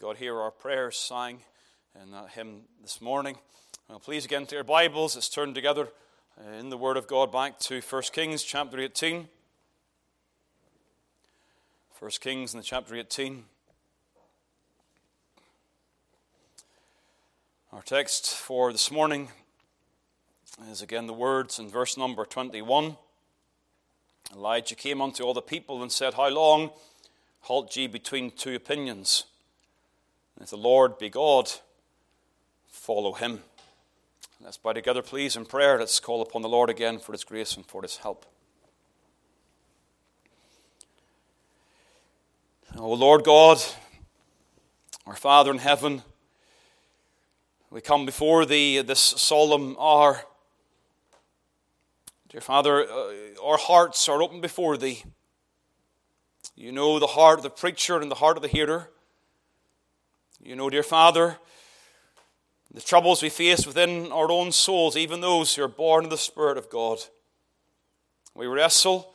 God hear our prayers sang in that hymn this morning. Well, please again to your Bibles. Let's turn together uh, in the Word of God back to 1 Kings chapter 18. 1 Kings in the chapter 18. Our text for this morning is again the words in verse number 21. Elijah came unto all the people and said, How long halt ye between two opinions? If the Lord be God, follow him. Let's bow together, please, in prayer. Let's call upon the Lord again for his grace and for his help. O Lord God, our Father in heaven, we come before thee this solemn hour. Dear Father, uh, our hearts are open before thee. You know the heart of the preacher and the heart of the hearer. You know, dear Father, the troubles we face within our own souls, even those who are born of the Spirit of God. We wrestle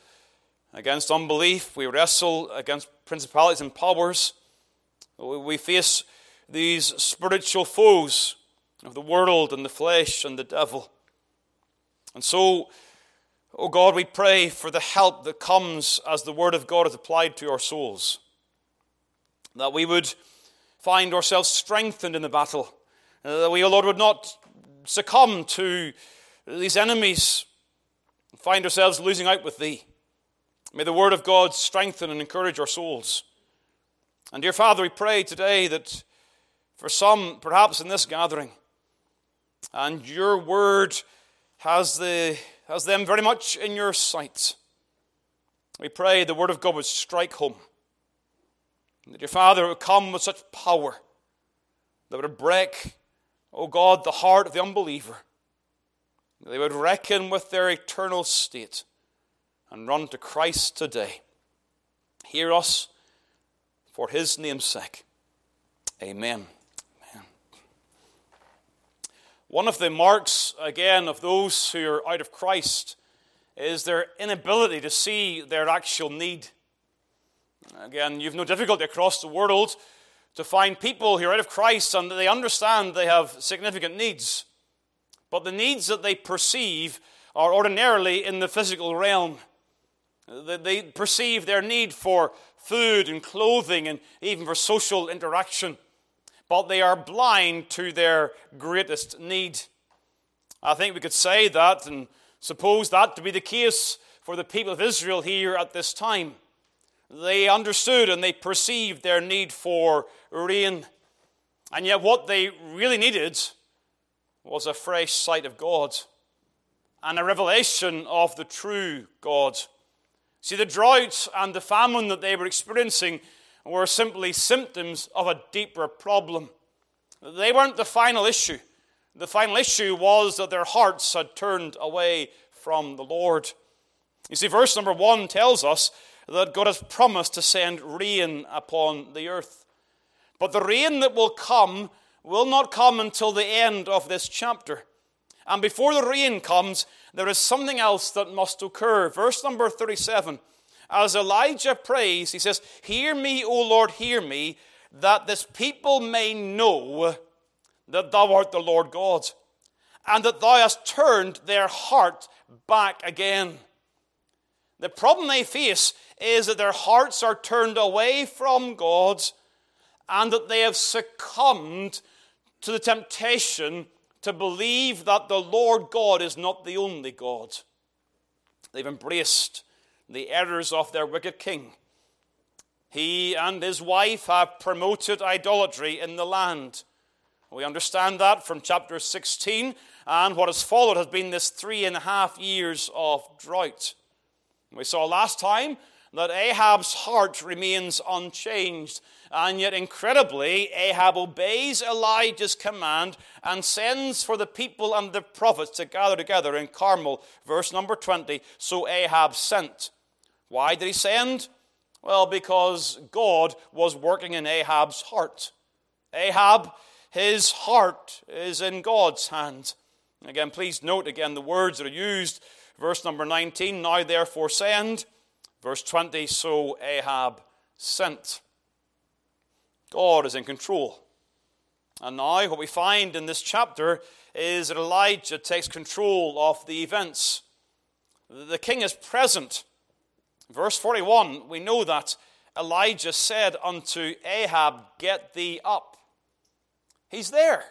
against unbelief, we wrestle against principalities and powers. We face these spiritual foes of the world and the flesh and the devil. And so, oh God, we pray for the help that comes as the Word of God is applied to our souls. That we would find ourselves strengthened in the battle. Uh, that we, O Lord, would not succumb to these enemies and find ourselves losing out with Thee. May the Word of God strengthen and encourage our souls. And, dear Father, we pray today that for some, perhaps in this gathering, and your Word has, the, has them very much in your sight, we pray the Word of God would strike home that your Father would come with such power that would break, oh God, the heart of the unbeliever. They would reckon with their eternal state and run to Christ today. Hear us for his name's sake. Amen. Amen. One of the marks, again, of those who are out of Christ is their inability to see their actual need. Again, you've no difficulty across the world to find people who are out of Christ and they understand they have significant needs. But the needs that they perceive are ordinarily in the physical realm. They perceive their need for food and clothing and even for social interaction. But they are blind to their greatest need. I think we could say that and suppose that to be the case for the people of Israel here at this time. They understood and they perceived their need for rain. And yet, what they really needed was a fresh sight of God and a revelation of the true God. See, the drought and the famine that they were experiencing were simply symptoms of a deeper problem. They weren't the final issue. The final issue was that their hearts had turned away from the Lord. You see, verse number one tells us that God has promised to send rain upon the earth. But the rain that will come will not come until the end of this chapter. And before the rain comes, there is something else that must occur. Verse number 37. As Elijah prays, he says, Hear me, O Lord, hear me, that this people may know that thou art the Lord God, and that thou hast turned their heart back again. The problem they face is that their hearts are turned away from God and that they have succumbed to the temptation to believe that the Lord God is not the only God. They've embraced the errors of their wicked king. He and his wife have promoted idolatry in the land. We understand that from chapter 16, and what has followed has been this three and a half years of drought. We saw last time that Ahab's heart remains unchanged. And yet, incredibly, Ahab obeys Elijah's command and sends for the people and the prophets to gather together in Carmel, verse number 20. So Ahab sent. Why did he send? Well, because God was working in Ahab's heart. Ahab, his heart is in God's hand. Again, please note again the words that are used. Verse number 19 Now therefore send Verse 20 So Ahab sent. God is in control. And now, what we find in this chapter is that Elijah takes control of the events. The king is present. Verse 41, we know that Elijah said unto Ahab, Get thee up. He's there.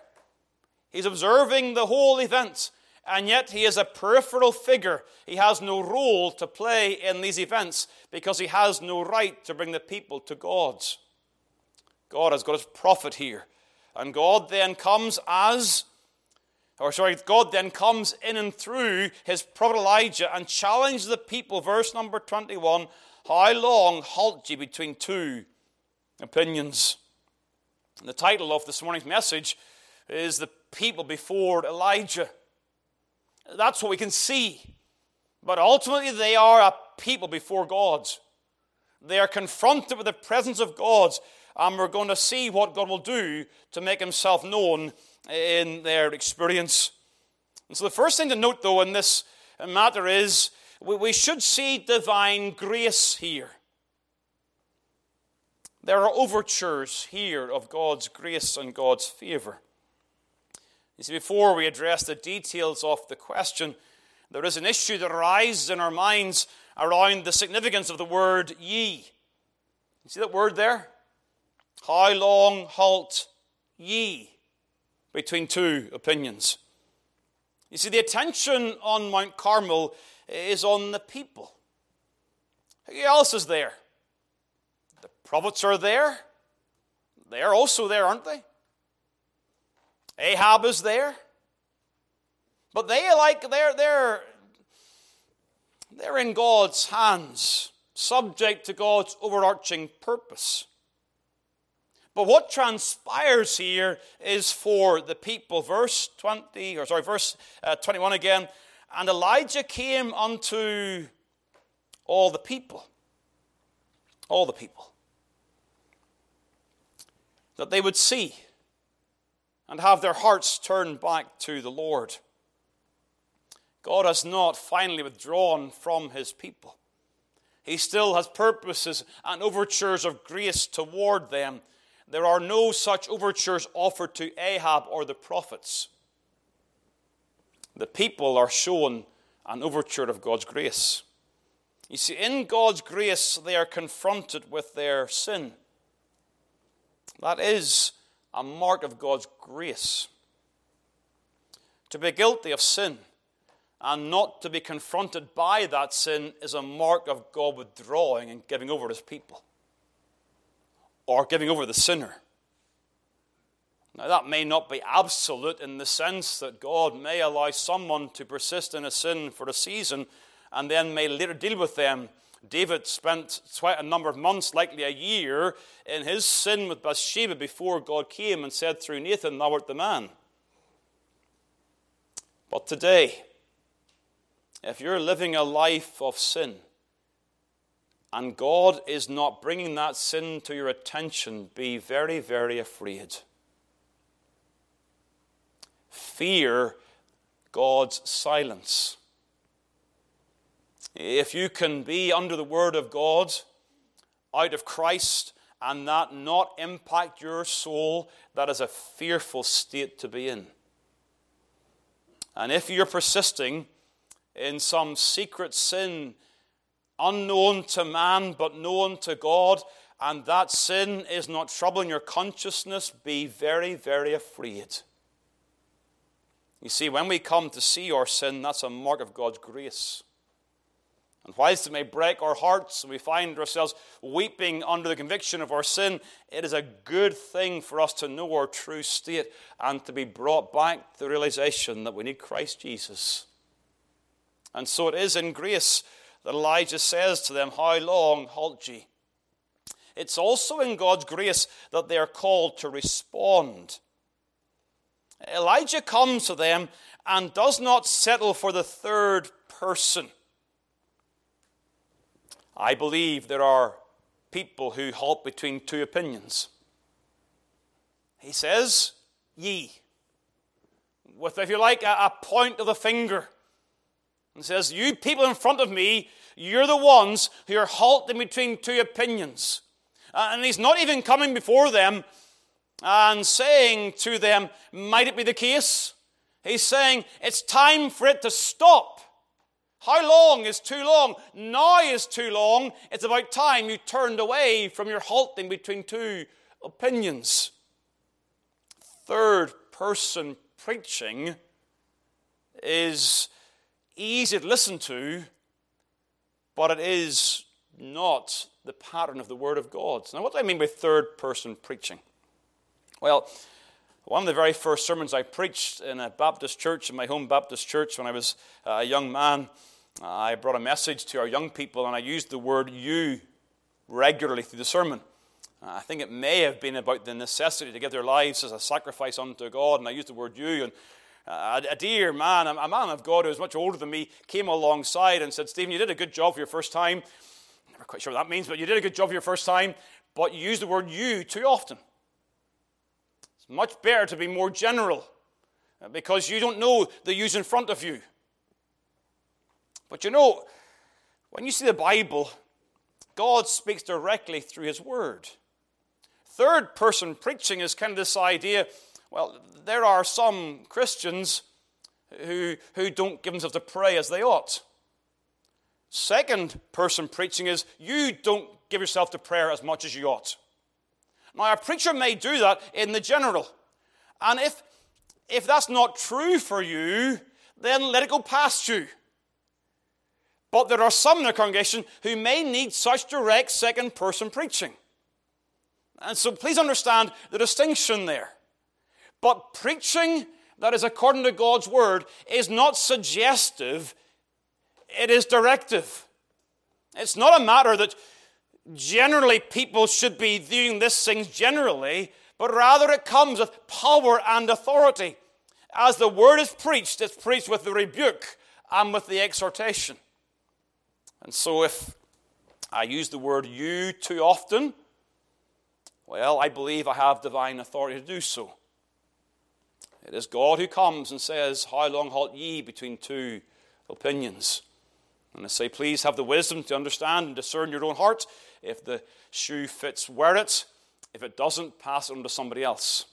He's observing the whole event, and yet he is a peripheral figure. He has no role to play in these events because he has no right to bring the people to God. God has got his prophet here. And God then comes as, or sorry, God then comes in and through his prophet Elijah and challenges the people, verse number 21 How long halt ye between two opinions? And the title of this morning's message is The People Before Elijah. That's what we can see. But ultimately, they are a people before God. They are confronted with the presence of God and we're going to see what God will do to make himself known in their experience. And so, the first thing to note, though, in this matter is we should see divine grace here. There are overtures here of God's grace and God's favor. You see, before we address the details of the question, there is an issue that arises in our minds around the significance of the word ye. You see that word there? How long halt ye between two opinions? You see, the attention on Mount Carmel is on the people. Who else is there? The prophets are there. They're also there, aren't they? Ahab is there. But they like they're they're they're in God's hands, subject to God's overarching purpose. But what transpires here is for the people. Verse 20, or sorry, verse uh, 21 again. And Elijah came unto all the people. All the people. That they would see and have their hearts turned back to the Lord. God has not finally withdrawn from his people. He still has purposes and overtures of grace toward them there are no such overtures offered to Ahab or the prophets. The people are shown an overture of God's grace. You see, in God's grace, they are confronted with their sin. That is a mark of God's grace. To be guilty of sin and not to be confronted by that sin is a mark of God withdrawing and giving over his people or giving over the sinner. Now, that may not be absolute in the sense that God may allow someone to persist in a sin for a season and then may later deal with them. David spent quite a number of months, likely a year, in his sin with Bathsheba before God came and said through Nathan, Thou art the man. But today, if you're living a life of sin, and God is not bringing that sin to your attention, be very, very afraid. Fear God's silence. If you can be under the Word of God, out of Christ, and that not impact your soul, that is a fearful state to be in. And if you're persisting in some secret sin, unknown to man but known to God, and that sin is not troubling your consciousness, be very, very afraid. You see, when we come to see our sin, that's a mark of God's grace. And whilst it may break our hearts and we find ourselves weeping under the conviction of our sin, it is a good thing for us to know our true state and to be brought back to the realization that we need Christ Jesus. And so it is in grace that Elijah says to them, How long halt ye? It's also in God's grace that they are called to respond. Elijah comes to them and does not settle for the third person. I believe there are people who halt between two opinions. He says, Ye, with, if you like, a, a point of the finger and says, You people in front of me, you're the ones who are halting between two opinions. Uh, and he's not even coming before them and saying to them, Might it be the case? He's saying, It's time for it to stop. How long is too long? Now is too long. It's about time you turned away from your halting between two opinions. Third person preaching is easy to listen to, but it is not the pattern of the Word of God. Now, what do I mean by third person preaching? Well, one of the very first sermons I preached in a Baptist church, in my home Baptist church, when I was uh, a young man, I brought a message to our young people and I used the word you regularly through the sermon. I think it may have been about the necessity to give their lives as a sacrifice unto God, and I used the word you. And uh, a dear man, a man of God who was much older than me, came alongside and said, Stephen, you did a good job for your first time. Never quite sure what that means, but you did a good job for your first time, but you used the word you too often It's much better to be more general uh, because you don't know the use in front of you. But you know, when you see the Bible, God speaks directly through His Word. Third person preaching is kind of this idea well, there are some Christians who, who don't give themselves to pray as they ought. Second person preaching is you don't give yourself to prayer as much as you ought. Now, a preacher may do that in the general. And if, if that's not true for you, then let it go past you. But there are some in the congregation who may need such direct second person preaching. And so please understand the distinction there. But preaching that is according to God's word is not suggestive, it is directive. It's not a matter that generally people should be doing these things generally, but rather it comes with power and authority. As the word is preached, it's preached with the rebuke and with the exhortation. And so if I use the word you too often, well, I believe I have divine authority to do so. It is God who comes and says, How long halt ye between two opinions? And I say, Please have the wisdom to understand and discern your own heart if the shoe fits, wear it. If it doesn't, pass it on to somebody else.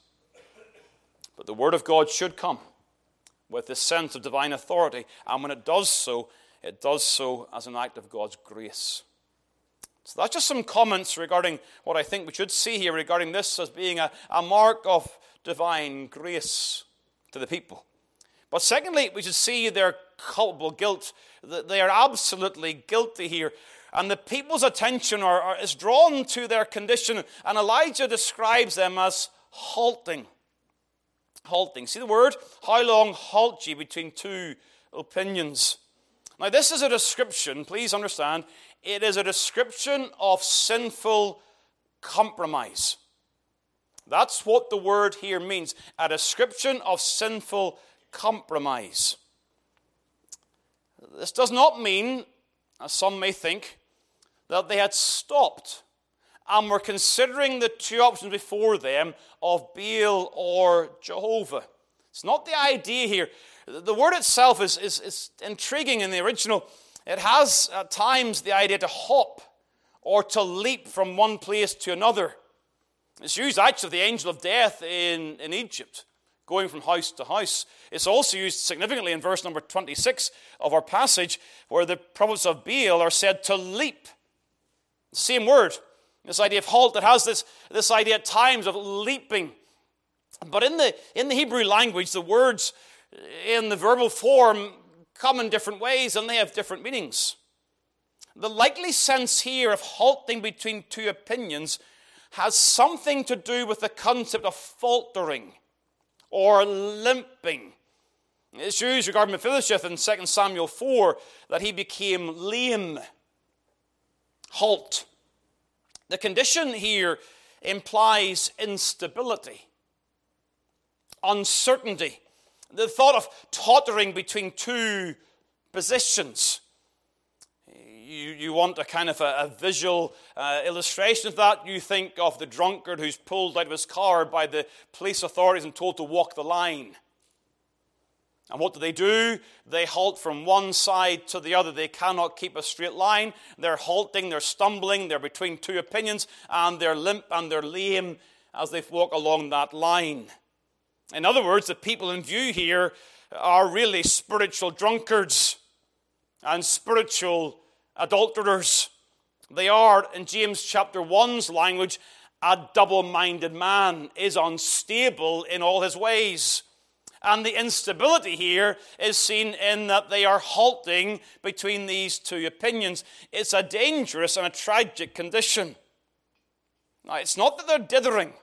But the Word of God should come with this sense of divine authority. And when it does so, it does so as an act of God's grace. So that's just some comments regarding what I think we should see here regarding this as being a, a mark of divine grace to the people. But secondly, we should see their culpable guilt. They are absolutely guilty here and the people's attention are, are, is drawn to their condition, and Elijah describes them as halting. Halting. See the word? How long halt ye between two opinions? Now, this is a description, please understand, it is a description of sinful compromise. That's what the word here means a description of sinful compromise. This does not mean as some may think, that they had stopped and were considering the two options before them of Baal or Jehovah. It's not the idea here. The word itself is, is, is intriguing in the original. It has at times the idea to hop or to leap from one place to another. It's used actually of the angel of death in, in Egypt going from house to house. It's also used significantly in verse number 26 of our passage, where the prophets of Baal are said to leap. Same word. This idea of halt that has this, this idea at times of leaping. But in the, in the Hebrew language, the words in the verbal form come in different ways and they have different meanings. The likely sense here of halting between two opinions has something to do with the concept of faltering or limping. It's used regarding Mephibosheth in 2 Samuel 4 that he became lame. Halt. The condition here implies instability, uncertainty, the thought of tottering between two positions you, you want a kind of a, a visual uh, illustration of that, you think of the drunkard who's pulled out of his car by the police authorities and told to walk the line. And what do they do? They halt from one side to the other. They cannot keep a straight line. They're halting, they're stumbling, they're between two opinions, and they're limp and they're lame as they walk along that line. In other words, the people in view here are really spiritual drunkards and spiritual adulterers. They are, in James chapter 1's language, a double minded man, is unstable in all his ways. And the instability here is seen in that they are halting between these two opinions. It's a dangerous and a tragic condition. Now, it's not that they're dithering.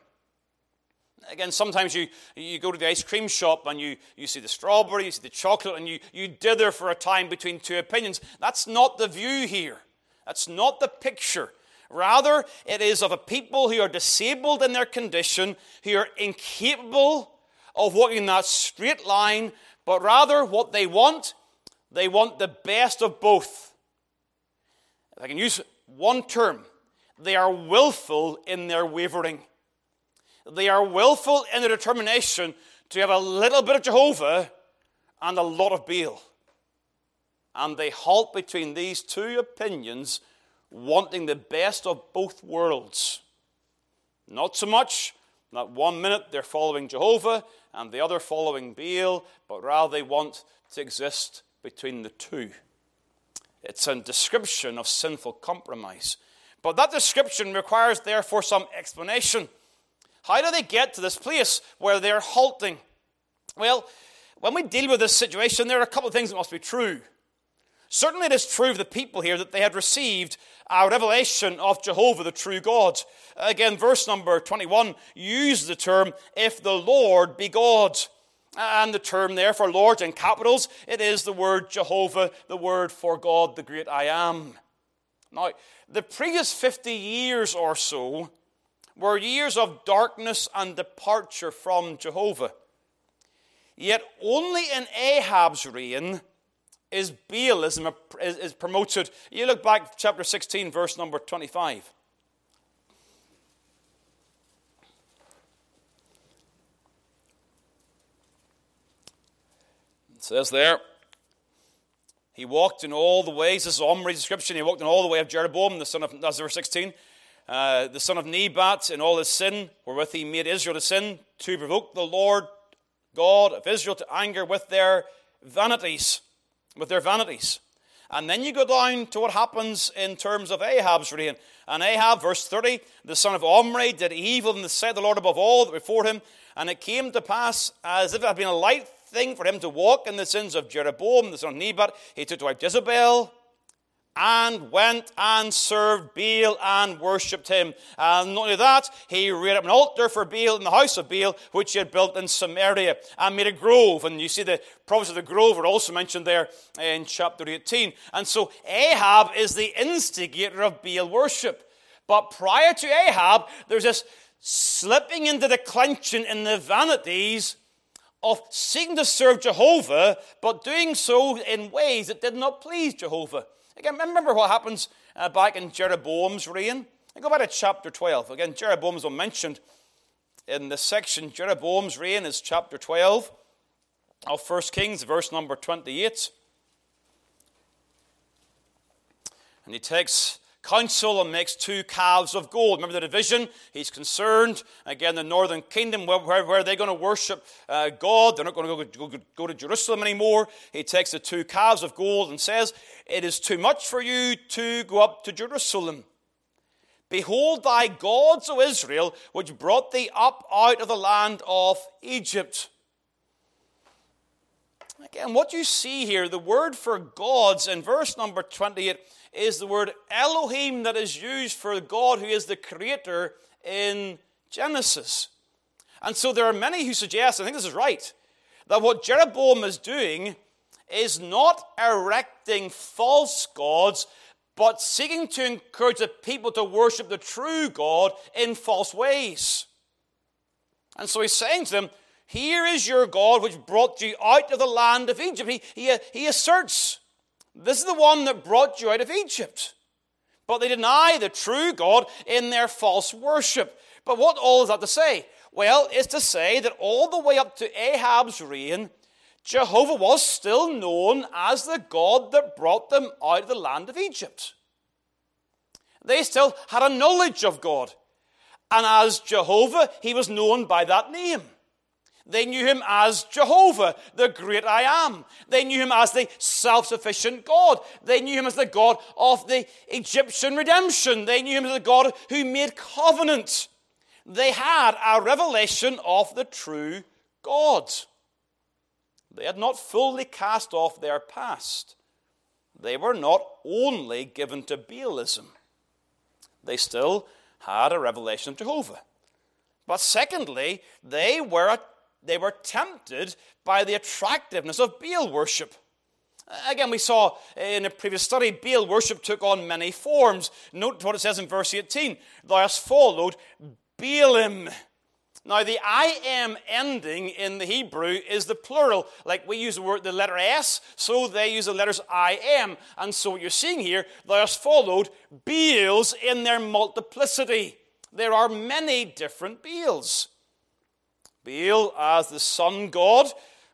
Again, sometimes you, you go to the ice cream shop and you, you see the strawberry, you see the chocolate, and you, you dither for a time between two opinions. That's not the view here. That's not the picture. Rather, it is of a people who are disabled in their condition, who are incapable of walking that straight line, but rather what they want, they want the best of both. If I can use one term, they are willful in their wavering. They are willful in their determination to have a little bit of Jehovah and a lot of Baal. And they halt between these two opinions, wanting the best of both worlds. Not so much that one minute they're following Jehovah and the other following Baal, but rather they want to exist between the two. It's a description of sinful compromise. But that description requires, therefore, some explanation. How do they get to this place where they're halting? Well, when we deal with this situation, there are a couple of things that must be true. Certainly, it is true of the people here that they had received a revelation of Jehovah, the true God. Again, verse number 21 uses the term, if the Lord be God. And the term there for Lord in capitals, it is the word Jehovah, the word for God, the great I am. Now, the previous 50 years or so were years of darkness and departure from Jehovah. Yet only in Ahab's reign is Baalism is promoted. You look back chapter 16, verse number 25. It says there, he walked in all the ways. This is Omri's description. He walked in all the way of Jeroboam, the son of, that's verse 16 uh, the son of Nebat, in all his sin, wherewith he made Israel to sin, to provoke the Lord God of Israel to anger with their vanities. With their vanities. And then you go down to what happens in terms of Ahab's reign. And Ahab, verse 30, the son of Omri, did evil in the sight of the Lord above all that before him. And it came to pass, as if it had been a light thing for him to walk in the sins of Jeroboam, the son of Nebat, he took to wife Jezebel and went and served Baal and worshipped him. And not only that, he reared up an altar for Baal in the house of Baal, which he had built in Samaria, and made a grove. And you see the prophets of the grove are also mentioned there in chapter 18. And so Ahab is the instigator of Baal worship. But prior to Ahab, there's this slipping into the clenching in the vanities of seeking to serve Jehovah, but doing so in ways that did not please Jehovah. Again, remember what happens uh, back in Jeroboam's reign? I go back to chapter 12. Again, Jeroboam's mentioned in this section. Jeroboam's reign is chapter 12 of 1 Kings, verse number 28. And he takes counsel and makes two calves of gold. Remember the division? He's concerned. Again, the northern kingdom, where, where, where are they going to worship uh, God? They're not going to go, go, go to Jerusalem anymore. He takes the two calves of gold and says, It is too much for you to go up to Jerusalem. Behold thy gods, O Israel, which brought thee up out of the land of Egypt. Again, what you see here, the word for gods in verse number 28 is the word Elohim that is used for God who is the creator in Genesis. And so there are many who suggest, I think this is right, that what Jeroboam is doing is not erecting false gods, but seeking to encourage the people to worship the true God in false ways. And so he's saying to them, Here is your God which brought you out of the land of Egypt. He, he, he asserts this is the one that brought you out of Egypt. But they deny the true God in their false worship. But what all is that to say? Well, it's to say that all the way up to Ahab's reign, Jehovah was still known as the God that brought them out of the land of Egypt. They still had a knowledge of God. And as Jehovah, he was known by that name. They knew him as Jehovah, the great I am. They knew him as the self sufficient God. They knew him as the God of the Egyptian redemption. They knew him as the God who made covenant. They had a revelation of the true God. They had not fully cast off their past. They were not only given to Baalism, they still had a revelation of Jehovah. But secondly, they were, they were tempted by the attractiveness of Baal worship. Again, we saw in a previous study, Baal worship took on many forms. Note what it says in verse 18 Thou hast followed Baalim now, the I am ending in the Hebrew is the plural. Like we use the word, the letter S, so they use the letters I am. And so what you're seeing here, there's followed Baals in their multiplicity. There are many different Baals. Baal, as the sun god,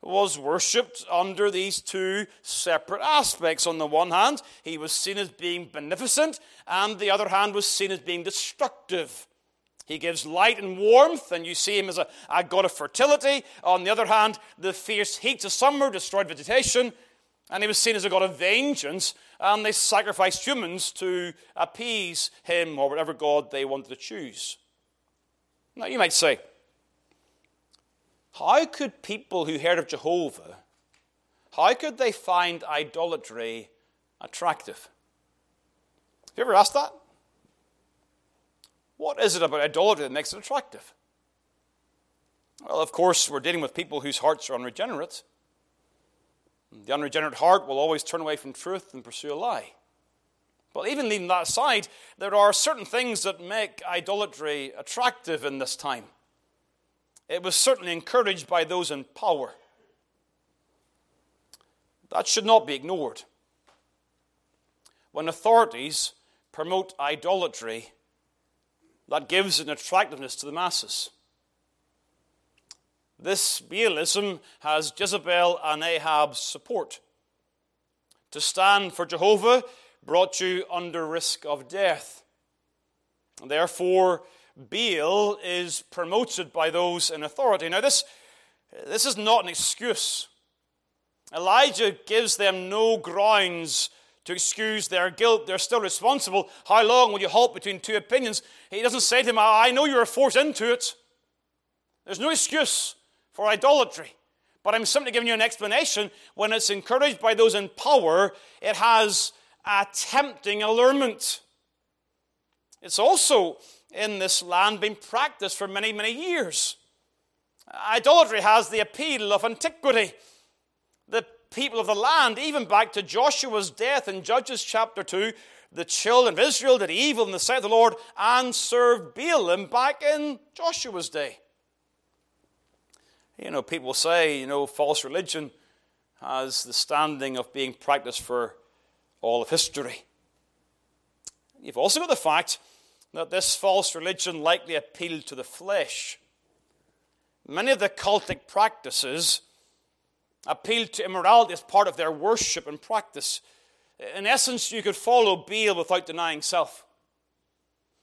was worshipped under these two separate aspects. On the one hand, he was seen as being beneficent, and the other hand was seen as being destructive. He gives light and warmth, and you see him as a, a god of fertility. On the other hand, the fierce heat of summer destroyed vegetation, and he was seen as a god of vengeance, and they sacrificed humans to appease him or whatever god they wanted to choose. Now, you might say, how could people who heard of Jehovah, how could they find idolatry attractive? Have you ever asked that? What is it about idolatry that makes it attractive? Well, of course, we're dealing with people whose hearts are unregenerate. The unregenerate heart will always turn away from truth and pursue a lie. But even leaving that aside, there are certain things that make idolatry attractive in this time. It was certainly encouraged by those in power. That should not be ignored. When authorities promote idolatry, that gives an attractiveness to the masses. This Baalism has Jezebel and Ahab's support. To stand for Jehovah brought you under risk of death. Therefore, Baal is promoted by those in authority. Now, this, this is not an excuse. Elijah gives them no grounds to excuse their guilt. They're still responsible. How long will you halt between two opinions? He doesn't say to them, I know you were forced into it. There's no excuse for idolatry. But I'm simply giving you an explanation. When it's encouraged by those in power, it has a tempting allurement. It's also in this land been practiced for many, many years. Idolatry has the appeal of antiquity. The people of the land, even back to Joshua's death in Judges chapter 2, the children of Israel did evil in the sight of the Lord and served Baalim back in Joshua's day. You know, people say, you know, false religion has the standing of being practiced for all of history. You've also got the fact that this false religion likely appealed to the flesh. Many of the cultic practices appealed to immorality as part of their worship and practice. In essence, you could follow Baal without denying self.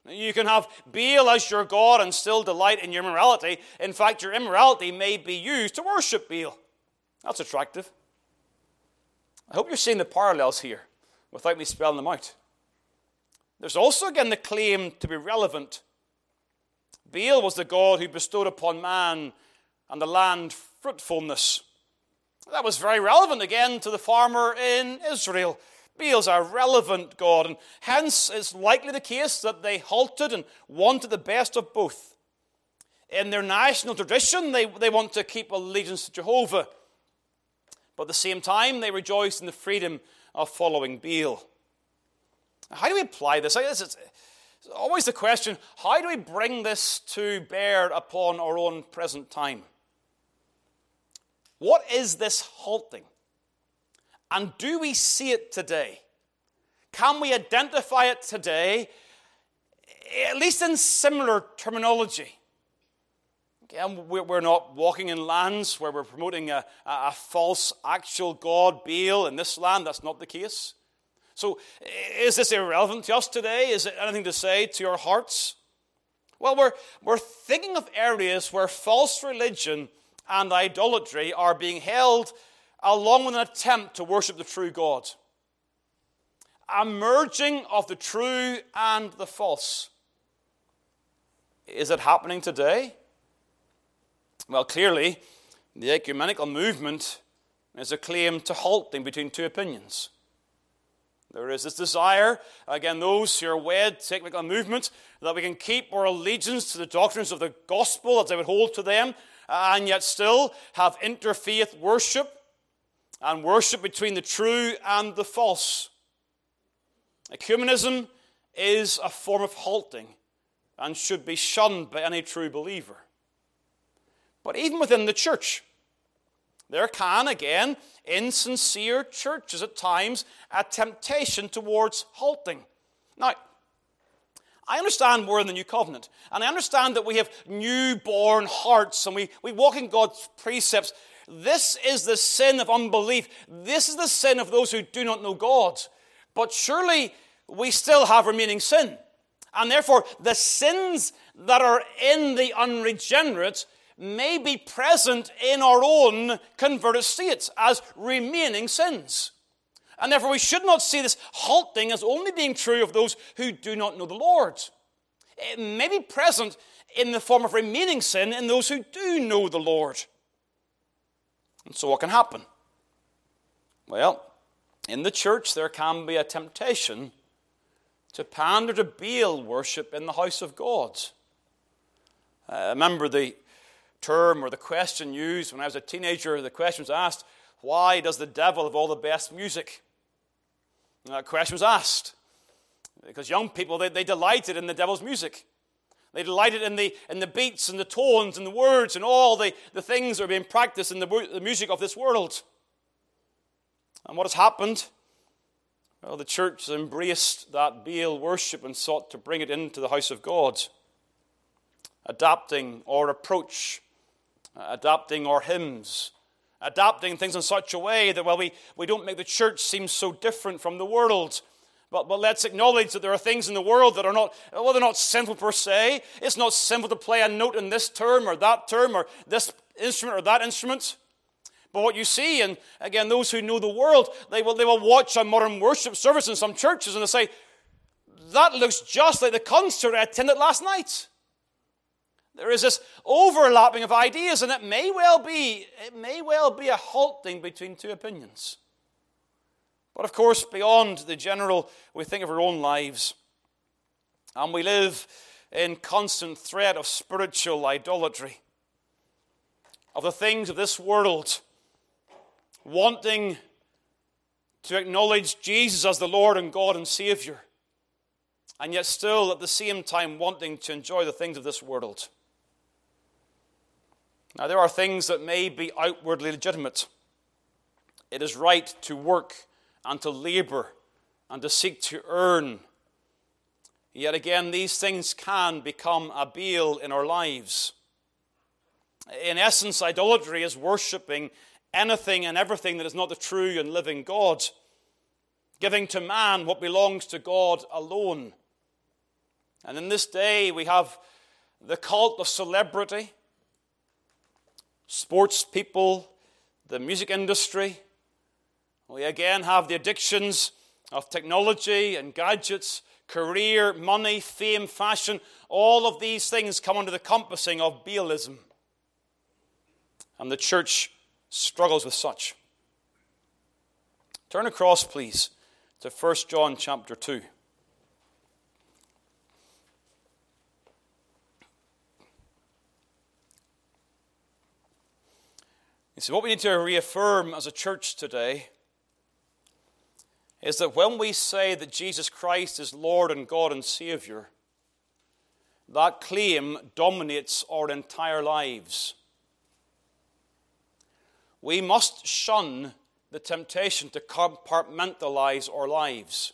You can have Baal as your God and still delight in your immorality. In fact, your immorality may be used to worship Baal. That's attractive. I hope you're seeing the parallels here without me spelling them out. There's also, again, the claim to be relevant. Baal was the God who bestowed upon man and the land fruitfulness. That was very relevant again to the farmer in Israel. Baal's a relevant God, and hence it's likely the case that they halted and wanted the best of both. In their national tradition, they, they want to keep allegiance to Jehovah, but at the same time, they rejoice in the freedom of following Baal. How do we apply this? It's always the question how do we bring this to bear upon our own present time? What is this halting? And do we see it today? Can we identify it today, at least in similar terminology? Again, we're not walking in lands where we're promoting a, a false actual God, Baal, in this land. That's not the case. So, is this irrelevant to us today? Is it anything to say to your hearts? Well, we're, we're thinking of areas where false religion and idolatry are being held along with an attempt to worship the true God. A merging of the true and the false. Is it happening today? Well, clearly, the ecumenical movement is a claim to halting between two opinions. There is this desire, again, those who are wed to ecumenical movement, that we can keep our allegiance to the doctrines of the gospel as they would hold to them, and yet still have interfaith worship and worship between the true and the false. Ecumenism is a form of halting and should be shunned by any true believer. But even within the church, there can, again, in sincere churches at times, a temptation towards halting. Now, I understand we're in the new covenant, and I understand that we have newborn hearts and we, we walk in God's precepts. This is the sin of unbelief. This is the sin of those who do not know God. But surely we still have remaining sin. And therefore, the sins that are in the unregenerate may be present in our own converted states as remaining sins. And therefore, we should not see this halting as only being true of those who do not know the Lord. It may be present in the form of remaining sin in those who do know the Lord. And so, what can happen? Well, in the church, there can be a temptation to pander to Baal worship in the house of God. I remember the term or the question used when I was a teenager. The question was asked, Why does the devil have all the best music? And that question was asked. Because young people, they, they delighted in the devil's music. They delighted in the, in the beats and the tones and the words and all the, the things that are being practiced in the, the music of this world. And what has happened? Well, the church has embraced that Baal worship and sought to bring it into the house of God, adapting our approach, adapting our hymns, adapting things in such a way that, well, we, we don't make the church seem so different from the world. But, but let's acknowledge that there are things in the world that are not, well, they're not sinful per se. It's not sinful to play a note in this term or that term or this instrument or that instrument. But what you see, and again, those who know the world, they will, they will watch a modern worship service in some churches and they say, that looks just like the concert I attended last night. There is this overlapping of ideas, and it may well be, it may well be a halting between two opinions. But of course, beyond the general, we think of our own lives. And we live in constant threat of spiritual idolatry, of the things of this world, wanting to acknowledge Jesus as the Lord and God and Savior, and yet still at the same time wanting to enjoy the things of this world. Now, there are things that may be outwardly legitimate. It is right to work and to labor and to seek to earn. Yet again, these things can become a Baal in our lives. In essence, idolatry is worshipping anything and everything that is not the true and living God, giving to man what belongs to God alone. And in this day, we have the cult of celebrity sports people, the music industry. We again have the addictions of technology and gadgets, career, money, fame, fashion. All of these things come under the compassing of Baalism. And the church struggles with such. Turn across, please, to 1 John chapter 2. You see, what we need to reaffirm as a church today is that when we say that Jesus Christ is Lord and God and Savior, that claim dominates our entire lives. We must shun the temptation to compartmentalize our lives.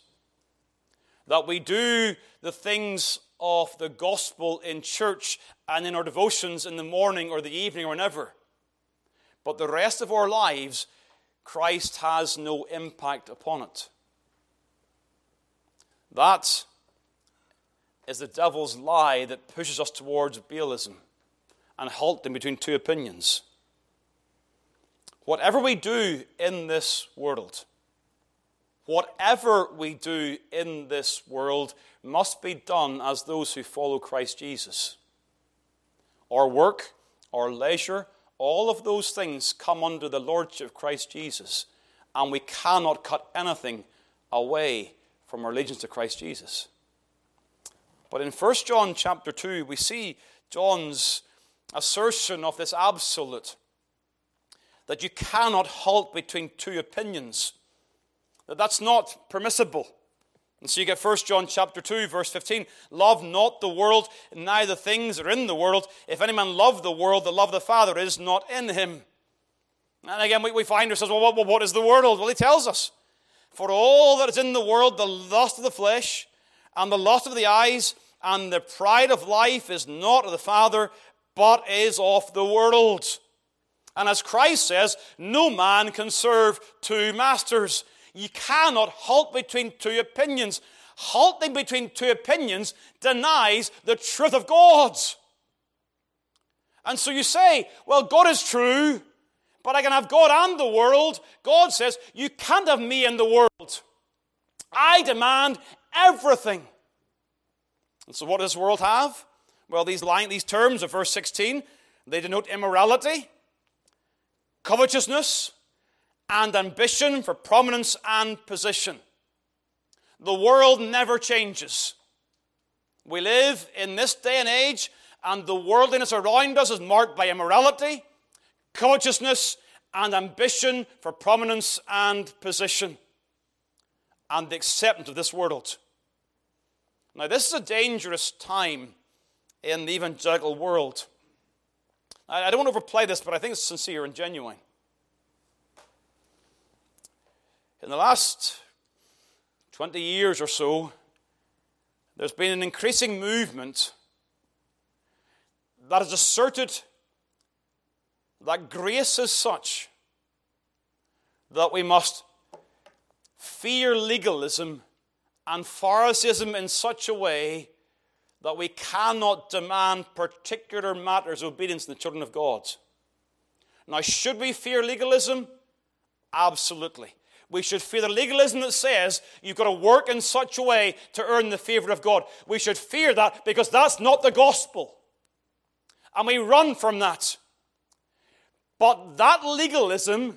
That we do the things of the gospel in church and in our devotions in the morning or the evening or whenever but the rest of our lives, Christ has no impact upon it. That, is the devil's lie that pushes us towards Baalism and halting between two opinions. Whatever we do in this world, whatever we do in this world must be done as those who follow Christ Jesus. Our work, our leisure, all of those things come under the lordship of Christ Jesus, and we cannot cut anything away from our allegiance to Christ Jesus. But in 1 John chapter 2, we see John's assertion of this absolute that you cannot halt between two opinions, that that's not permissible. And so you get 1 John chapter 2, verse 15. Love not the world, neither things are in the world. If any man love the world, the love of the Father is not in him. And again, we, we find ourselves, well, what, what is the world? Well, he tells us. For all that is in the world, the lust of the flesh, and the lust of the eyes, and the pride of life is not of the Father, but is of the world. And as Christ says, no man can serve two masters. You cannot halt between two opinions. Halting between two opinions denies the truth of God. And so you say, well, God is true, but I can have God and the world. God says, you can't have me and the world. I demand everything. And so what does the world have? Well, these, line, these terms of verse 16, they denote immorality, covetousness, and ambition for prominence and position. The world never changes. We live in this day and age, and the worldliness around us is marked by immorality, covetousness, and ambition for prominence and position, and the acceptance of this world. Now, this is a dangerous time in the evangelical world. I don't want to overplay this, but I think it's sincere and genuine. In the last 20 years or so, there's been an increasing movement that has asserted that grace is such that we must fear legalism and Pharisaism in such a way that we cannot demand particular matters of obedience in the children of God. Now, should we fear legalism? Absolutely. We should fear the legalism that says you've got to work in such a way to earn the favor of God. We should fear that because that's not the gospel. And we run from that. But that legalism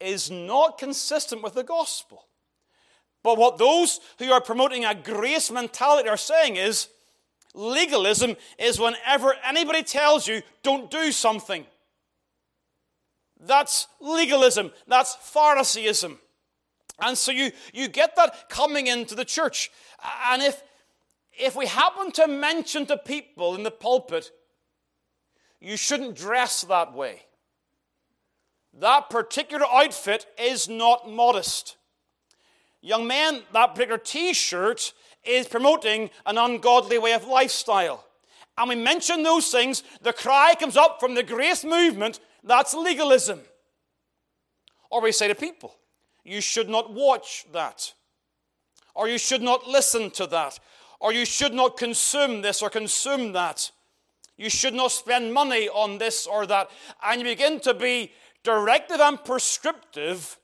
is not consistent with the gospel. But what those who are promoting a grace mentality are saying is legalism is whenever anybody tells you, don't do something. That's legalism. That's Phariseeism. And so you, you get that coming into the church. And if, if we happen to mention to people in the pulpit, you shouldn't dress that way. That particular outfit is not modest. Young men, that particular t shirt is promoting an ungodly way of lifestyle. And we mention those things, the cry comes up from the grace movement that's legalism. Or we say to people, you should not watch that. Or you should not listen to that. Or you should not consume this or consume that. You should not spend money on this or that. And you begin to be directive and prescriptive.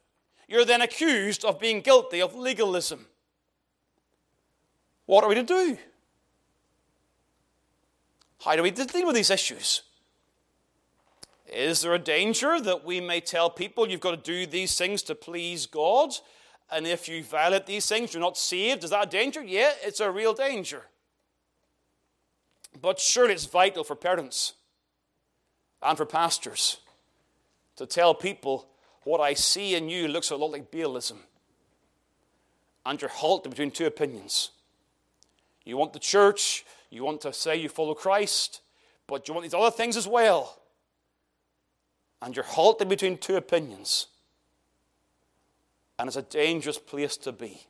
You're then accused of being guilty of legalism. What are we to do? How do we deal with these issues? Is there a danger that we may tell people you've got to do these things to please God? And if you violate these things, you're not saved? Is that a danger? Yeah, it's a real danger. But surely it's vital for parents and for pastors to tell people what I see in you looks a lot like Baalism. And you're halted between two opinions. You want the church, you want to say you follow Christ, but you want these other things as well and you're halted between two opinions. And it's a dangerous place to be.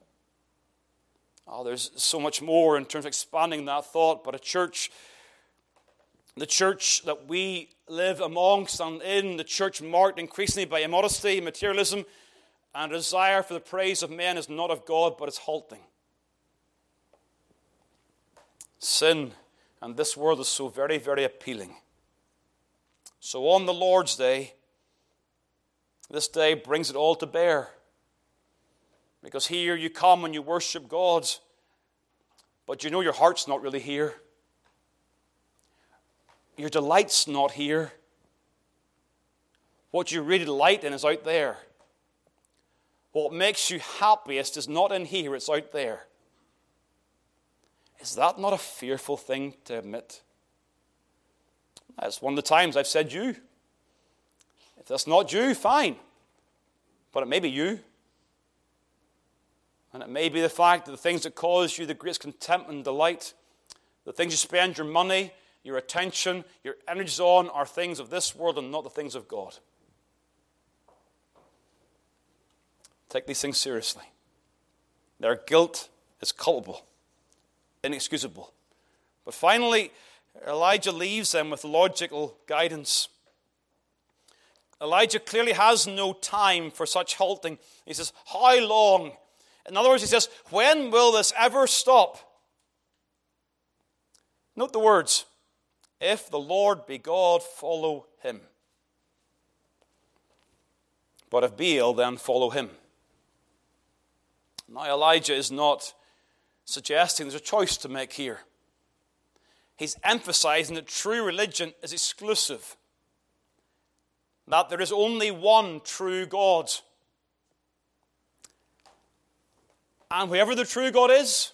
Oh, there's so much more in terms of expanding that thought, but a church, the church that we live amongst and in, the church marked increasingly by immodesty, materialism, and desire for the praise of men is not of God, but it's halting. sin and this world is so very, very appealing. So on the Lord's Day, this day brings it all to bear. Because here you come and you worship God, but you know your heart's not really here. Your delight's not here. What you really delight in is out there. What makes you happiest is not in here, it's out there. Is that not a fearful thing to admit? That's one of the times I've said you. If that's not you, fine. But it may be you. And it may be the fact that the things that cause you the greatest contempt and delight, the things you spend your money, your attention, your energies on, are things of this world and not the things of God. Take these things seriously. Their guilt is culpable, inexcusable. But finally, Elijah leaves them with logical guidance. Elijah clearly has no time for such halting. He says, How long? In other words, he says, When will this ever stop? Note the words If the Lord be God, follow him. But if Baal, then follow him. Now, Elijah is not suggesting there's a choice to make here. He's emphasizing that true religion is exclusive, that there is only one true God. And whoever the true God is,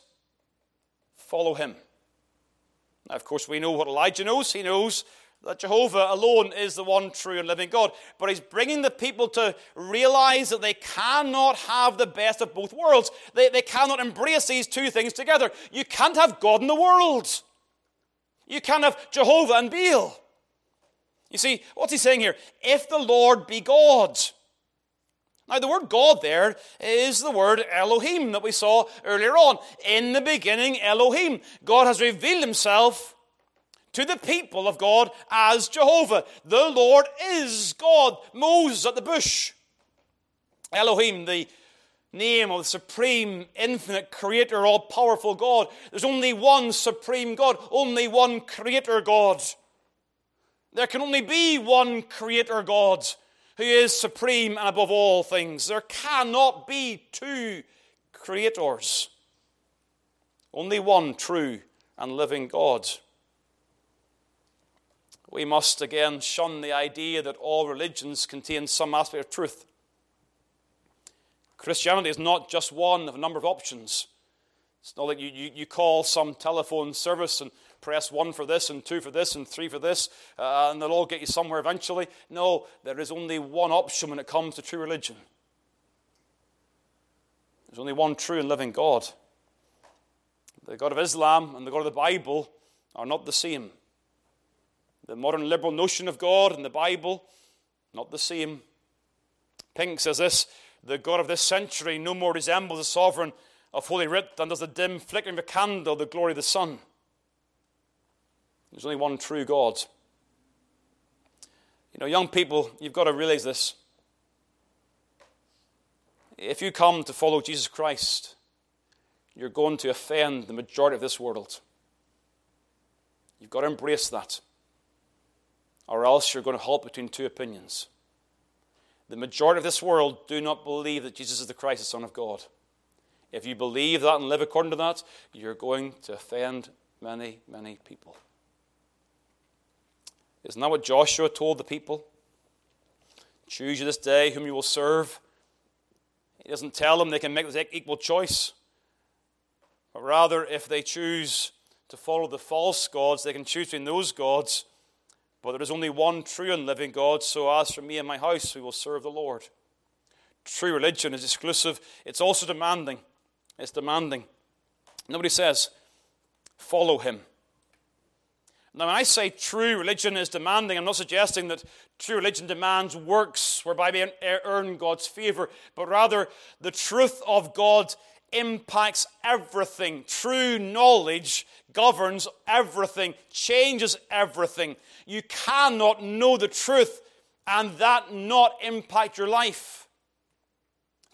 follow him. Now, of course, we know what Elijah knows. He knows that Jehovah alone is the one true and living God. But he's bringing the people to realize that they cannot have the best of both worlds. They, they cannot embrace these two things together. You can't have God in the world. You can't have Jehovah and Baal. You see, what's he saying here? If the Lord be God. Now, the word God there is the word Elohim that we saw earlier on. In the beginning, Elohim. God has revealed himself to the people of God as Jehovah. The Lord is God. Moses at the bush. Elohim, the name of the supreme, infinite creator, all powerful God. There's only one supreme God, only one creator God. There can only be one creator God who is supreme and above all things. There cannot be two creators. Only one true and living God we must again shun the idea that all religions contain some aspect of truth. Christianity is not just one of a number of options. It's not like you, you, you call some telephone service and press one for this and two for this and three for this, uh, and they'll all get you somewhere eventually. No, there is only one option when it comes to true religion. There's only one true and living God. The God of Islam and the God of the Bible are not the same. The modern liberal notion of God and the Bible, not the same. Pink says this the God of this century no more resembles the sovereign of Holy Writ than does the dim flickering of a candle the glory of the sun. There's only one true God. You know, young people, you've got to realize this. If you come to follow Jesus Christ, you're going to offend the majority of this world. You've got to embrace that or else you're going to halt between two opinions. The majority of this world do not believe that Jesus is the Christ, the Son of God. If you believe that and live according to that, you're going to offend many, many people. Isn't that what Joshua told the people? Choose you this day whom you will serve. He doesn't tell them they can make this equal choice. But rather, if they choose to follow the false gods, they can choose between those gods but there is only one true and living God, so as for me and my house, we will serve the Lord. True religion is exclusive, it's also demanding. It's demanding. Nobody says, follow him. Now, when I say true religion is demanding, I'm not suggesting that true religion demands works whereby we earn God's favor, but rather the truth of God impacts everything. True knowledge governs everything, changes everything. You cannot know the truth and that not impact your life.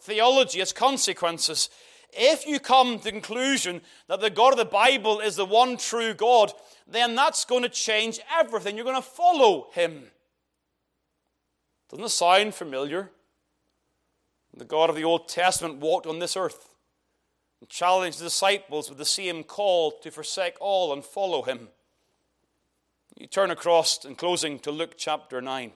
Theology has consequences. if you come to the conclusion that the God of the Bible is the one true God, then that's going to change everything. You're going to follow him. Doesn't it sound familiar? The God of the Old Testament walked on this earth and challenged the disciples with the same call to forsake all and follow him. You turn across in closing to Luke chapter 9.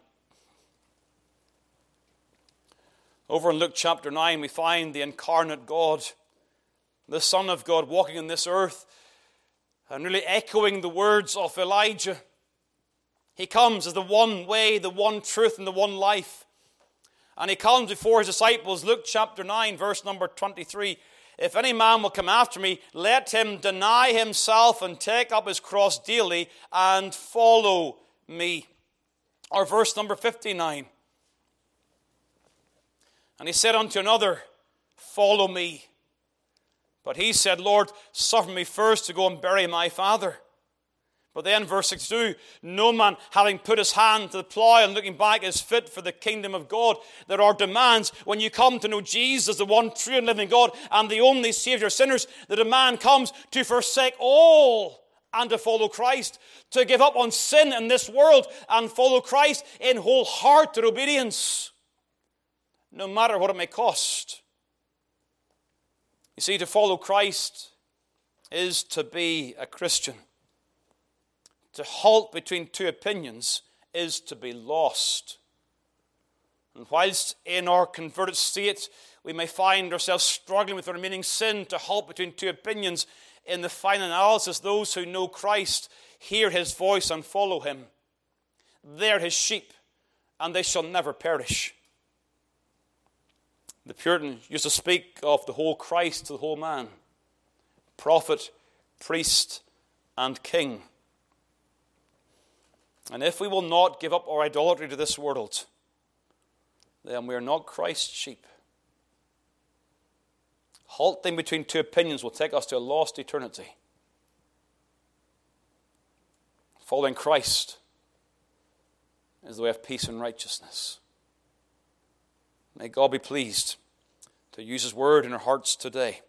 Over in Luke chapter 9, we find the incarnate God, the Son of God, walking on this earth and really echoing the words of Elijah. He comes as the one way, the one truth, and the one life. And he comes before his disciples, Luke chapter 9, verse number 23. If any man will come after me, let him deny himself and take up his cross daily and follow me. Or verse number 59. And he said unto another, Follow me. But he said, Lord, suffer me first to go and bury my father. But then, verse 62 No man having put his hand to the plough and looking back is fit for the kingdom of God. There are demands when you come to know Jesus, the one true and living God, and the only Savior of sinners. The demand comes to forsake all and to follow Christ, to give up on sin in this world and follow Christ in wholehearted obedience, no matter what it may cost. You see, to follow Christ is to be a Christian. To halt between two opinions is to be lost. And whilst in our converted state we may find ourselves struggling with the remaining sin, to halt between two opinions, in the final analysis, those who know Christ hear his voice and follow him. They're his sheep, and they shall never perish. The Puritan used to speak of the whole Christ to the whole man prophet, priest, and king. And if we will not give up our idolatry to this world, then we are not Christ's sheep. Halting between two opinions will take us to a lost eternity. Following Christ is the way of peace and righteousness. May God be pleased to use His word in our hearts today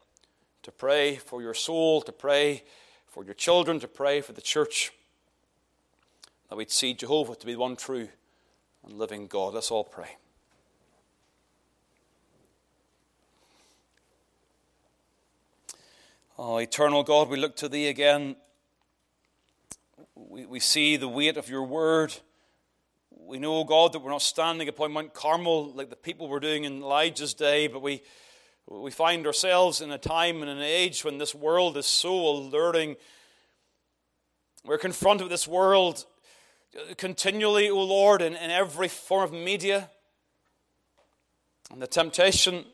to pray for your soul, to pray for your children, to pray for the church that we'd see Jehovah to be one true and living God. Let's all pray. Oh, eternal God, we look to Thee again. We, we see the weight of Your word. We know, God, that we're not standing upon Mount Carmel like the people were doing in Elijah's day, but we, we find ourselves in a time and an age when this world is so alluring. We're confronted with this world continually, O Lord, in, in every form of media. And the temptation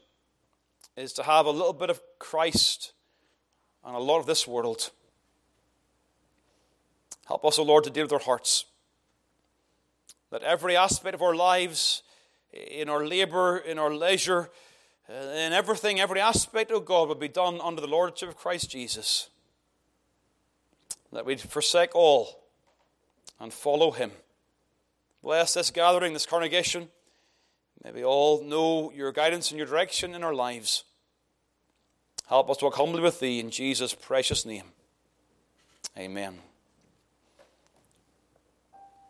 is to have a little bit of Christ and a lot of this world. Help us, O Lord, to deal with our hearts. That every aspect of our lives, in our labor, in our leisure, uh, in everything, every aspect, of God, would be done under the Lordship of Christ Jesus. That we'd forsake all and follow him. Bless this gathering, this congregation. May we all know your guidance and your direction in our lives. Help us to walk humbly with thee in Jesus' precious name. Amen.